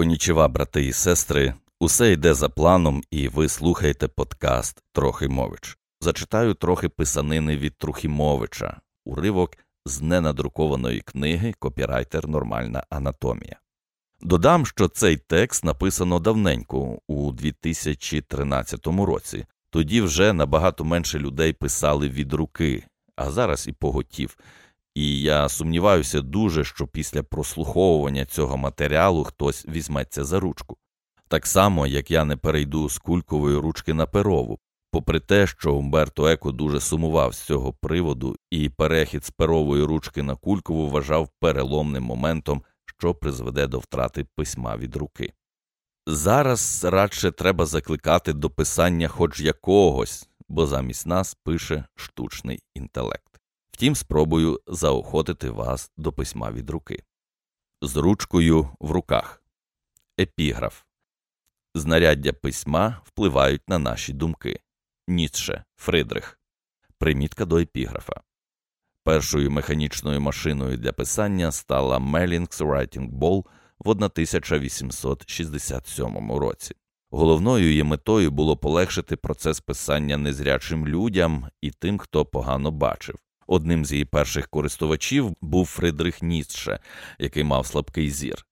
Конічева, брати і сестри, усе йде за планом, і ви слухаєте подкаст Трохимович. Зачитаю трохи писанини від Трухімовича, уривок з ненадрукованої книги Копірайтер Нормальна анатомія. Додам, що цей текст написано давненько, у 2013 році. Тоді вже набагато менше людей писали від руки, а зараз і поготів. І я сумніваюся дуже, що після прослуховування цього матеріалу хтось візьметься за ручку. Так само, як я не перейду з кулькової ручки на перову, попри те, що Умберто Еко дуже сумував з цього приводу, і перехід з перової ручки на кулькову вважав переломним моментом, що призведе до втрати письма від руки. Зараз радше треба закликати до писання хоч якогось, бо замість нас пише штучний інтелект. Втім, спробую заохотити вас до письма від руки. З ручкою в руках. Епіграф Знаряддя письма впливають на наші думки. Ніцше Фридрих. Примітка до епіграфа. Першою механічною машиною для писання стала Mellings Writing Ball в 1867 році. Головною її метою було полегшити процес писання незрячим людям і тим, хто погано бачив. Одним з її перших користувачів був Фридрих Ніцше, який мав слабкий зір.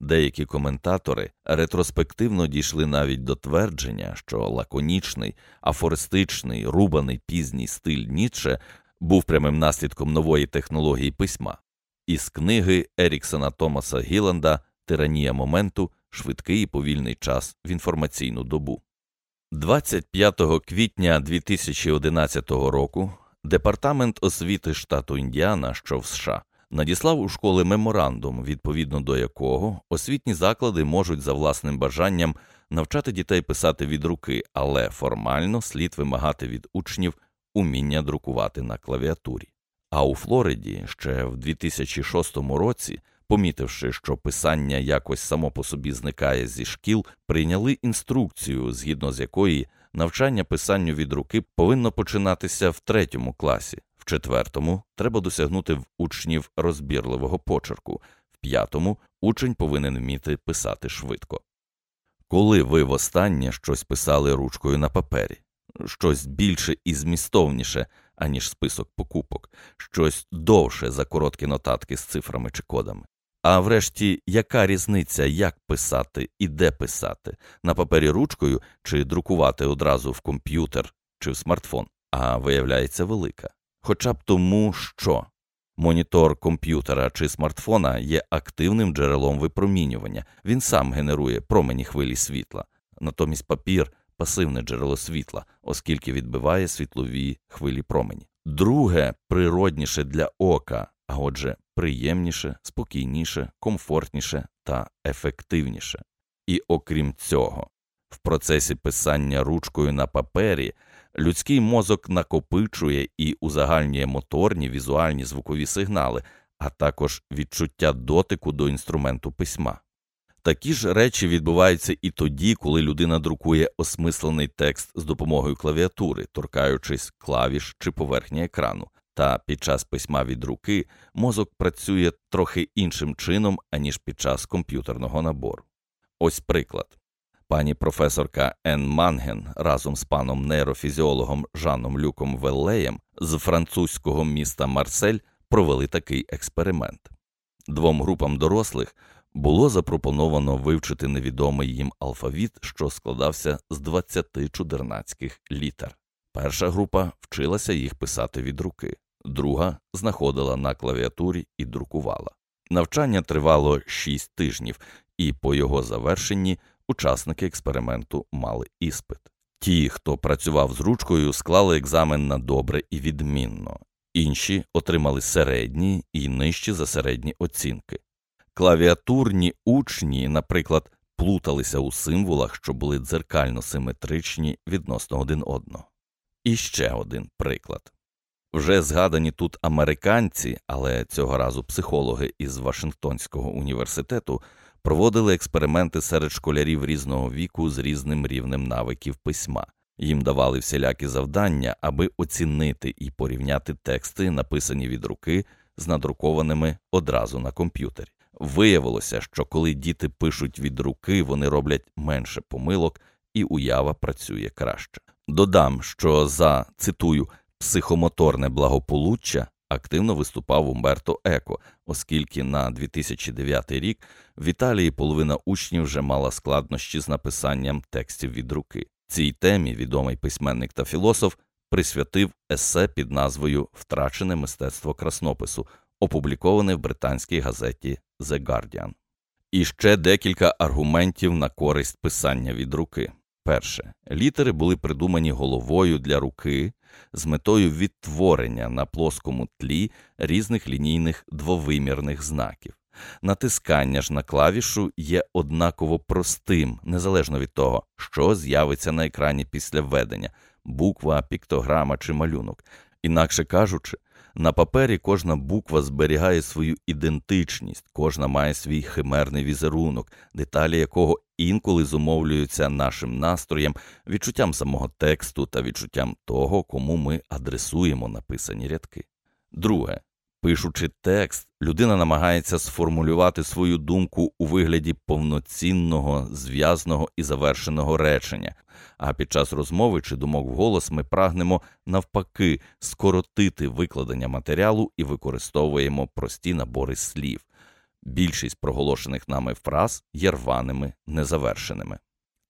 Деякі коментатори ретроспективно дійшли навіть до твердження, що лаконічний, афористичний, рубаний пізній стиль Ніцше був прямим наслідком нової технології письма. Із книги Еріксона Томаса Гіланда Тиранія моменту швидкий і повільний час в інформаційну добу. 25 квітня 2011 року Департамент освіти штату Індіана, що в США, надіслав у школи меморандум, відповідно до якого освітні заклади можуть за власним бажанням навчати дітей писати від руки, але формально слід вимагати від учнів уміння друкувати на клавіатурі. А у Флориді ще в 2006 році, помітивши, що писання якось само по собі зникає зі шкіл, прийняли інструкцію, згідно з якої навчання писанню від руки повинно починатися в третьому класі, в четвертому треба досягнути в учнів розбірливого почерку, в п'ятому учень повинен вміти писати швидко. Коли ви востаннє щось писали ручкою на папері, щось більше і змістовніше, аніж список покупок, щось довше за короткі нотатки з цифрами чи кодами. А врешті, яка різниця, як писати і де писати, на папері ручкою чи друкувати одразу в комп'ютер чи в смартфон, а виявляється велика. Хоча б тому, що монітор комп'ютера чи смартфона є активним джерелом випромінювання, він сам генерує промені хвилі світла, натомість папір пасивне джерело світла, оскільки відбиває світлові хвилі промені. Друге, природніше для ока, а отже, приємніше, спокійніше, комфортніше та ефективніше. І окрім цього, в процесі писання ручкою на папері людський мозок накопичує і узагальнює моторні візуальні звукові сигнали, а також відчуття дотику до інструменту письма. Такі ж речі відбуваються і тоді, коли людина друкує осмислений текст з допомогою клавіатури, торкаючись клавіш чи поверхні екрану. Та під час письма від руки мозок працює трохи іншим чином, аніж під час комп'ютерного набору. Ось приклад. Пані професорка Ен Манген разом з паном нейрофізіологом Жаном Люком Веллеєм з французького міста Марсель провели такий експеримент. Двом групам дорослих було запропоновано вивчити невідомий їм алфавіт, що складався з 20 чудернацьких літер. Перша група вчилася їх писати від руки, друга знаходила на клавіатурі і друкувала. Навчання тривало 6 тижнів, і по його завершенні учасники експерименту мали іспит. Ті, хто працював з ручкою, склали екзамен на добре і відмінно, інші отримали середні і нижчі за середні оцінки. Клавіатурні учні, наприклад, плуталися у символах, що були дзеркально симетричні відносно один одного. І ще один приклад. Вже згадані тут американці, але цього разу психологи із Вашингтонського університету проводили експерименти серед школярів різного віку з різним рівнем навиків письма. Їм давали всілякі завдання, аби оцінити і порівняти тексти, написані від руки, з надрукованими одразу на комп'ютері. Виявилося, що коли діти пишуть від руки, вони роблять менше помилок, і уява працює краще. Додам, що за цитую психомоторне благополуччя активно виступав Умберто Еко, оскільки на 2009 рік в Італії половина учнів вже мала складнощі з написанням текстів від руки. Цій темі відомий письменник та філософ присвятив есе під назвою Втрачене мистецтво краснопису, опубліковане в британській газеті The Guardian. І ще декілька аргументів на користь писання від руки. Перше, літери були придумані головою для руки з метою відтворення на плоскому тлі різних лінійних двовимірних знаків. Натискання ж на клавішу є однаково простим, незалежно від того, що з'явиться на екрані після введення буква, піктограма чи малюнок. Інакше кажучи, на папері кожна буква зберігає свою ідентичність, кожна має свій химерний візерунок, деталі якого інколи зумовлюються нашим настроєм, відчуттям самого тексту та відчуттям того, кому ми адресуємо написані рядки. Друге, пишучи текст, людина намагається сформулювати свою думку у вигляді повноцінного, зв'язного і завершеного речення. А під час розмови чи думок вголос ми прагнемо навпаки скоротити викладення матеріалу і використовуємо прості набори слів. Більшість проголошених нами фраз є рваними, незавершеними.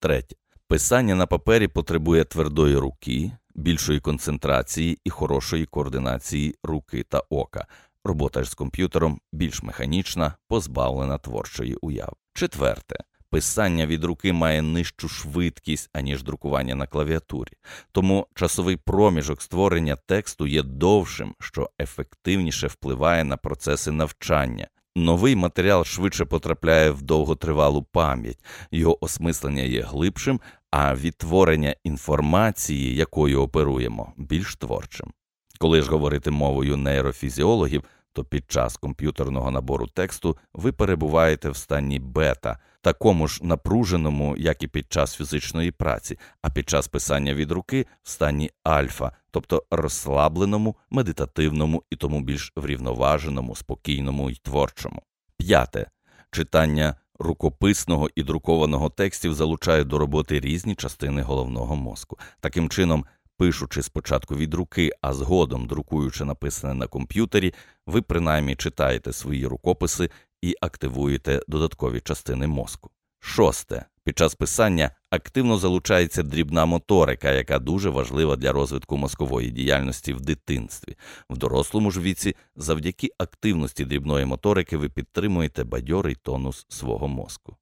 Третє. Писання на папері потребує твердої руки, більшої концентрації і хорошої координації руки та ока. Робота ж з комп'ютером більш механічна, позбавлена творчої уяви. Четверте. Писання від руки має нижчу швидкість, аніж друкування на клавіатурі, тому часовий проміжок створення тексту є довшим, що ефективніше впливає на процеси навчання. Новий матеріал швидше потрапляє в довготривалу пам'ять, його осмислення є глибшим, а відтворення інформації, якою оперуємо, більш творчим. Коли ж говорити мовою нейрофізіологів, то під час комп'ютерного набору тексту ви перебуваєте в стані бета, такому ж напруженому, як і під час фізичної праці, а під час писання від руки в стані альфа, тобто розслабленому, медитативному і тому більш врівноваженому, спокійному і творчому. П'яте читання рукописного і друкованого текстів залучає до роботи різні частини головного мозку. Таким чином, пишучи спочатку від руки, а згодом друкуючи написане на комп'ютері, ви принаймні читаєте свої рукописи і активуєте додаткові частини мозку. Шосте. Під час писання активно залучається дрібна моторика, яка дуже важлива для розвитку мозкової діяльності в дитинстві. В дорослому ж віці, завдяки активності дрібної моторики, ви підтримуєте бадьорий тонус свого мозку.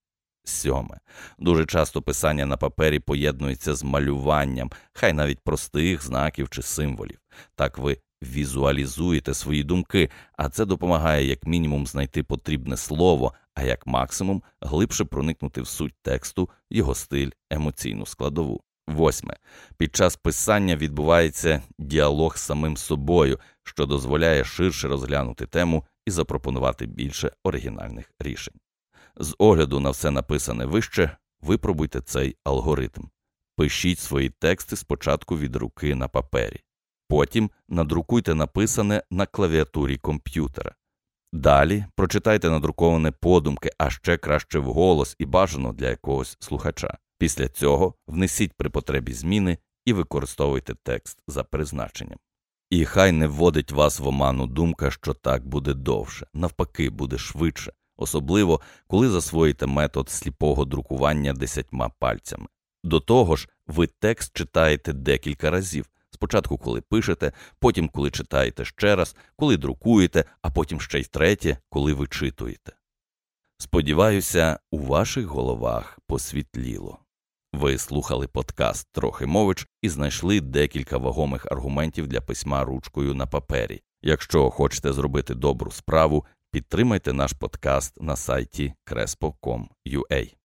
Сьоме. Дуже часто писання на папері поєднується з малюванням, хай навіть простих знаків чи символів. Так ви візуалізуєте свої думки, а це допомагає як мінімум знайти потрібне слово, а як максимум глибше проникнути в суть тексту, його стиль, емоційну складову. Восьме. Під час писання відбувається діалог з самим собою, що дозволяє ширше розглянути тему і запропонувати більше оригінальних рішень. З огляду на все написане вище, випробуйте цей алгоритм. Пишіть свої тексти спочатку від руки на папері. Потім надрукуйте написане на клавіатурі комп'ютера. Далі прочитайте надруковане подумки, а ще краще вголос і бажано для якогось слухача. Після цього внесіть при потребі зміни і використовуйте текст за призначенням. І хай не вводить вас в оману думка, що так буде довше, навпаки, буде швидше, особливо коли засвоїте метод сліпого друкування десятьма пальцями. До того ж, ви текст читаєте декілька разів. Спочатку, коли пишете, потім, коли читаєте ще раз, коли друкуєте, а потім ще й третє, коли вичитуєте. Сподіваюся, у ваших головах посвітліло. Ви слухали подкаст Трохи мович і знайшли декілька вагомих аргументів для письма ручкою на папері. Якщо хочете зробити добру справу, підтримайте наш подкаст на сайті crespo.com.ua.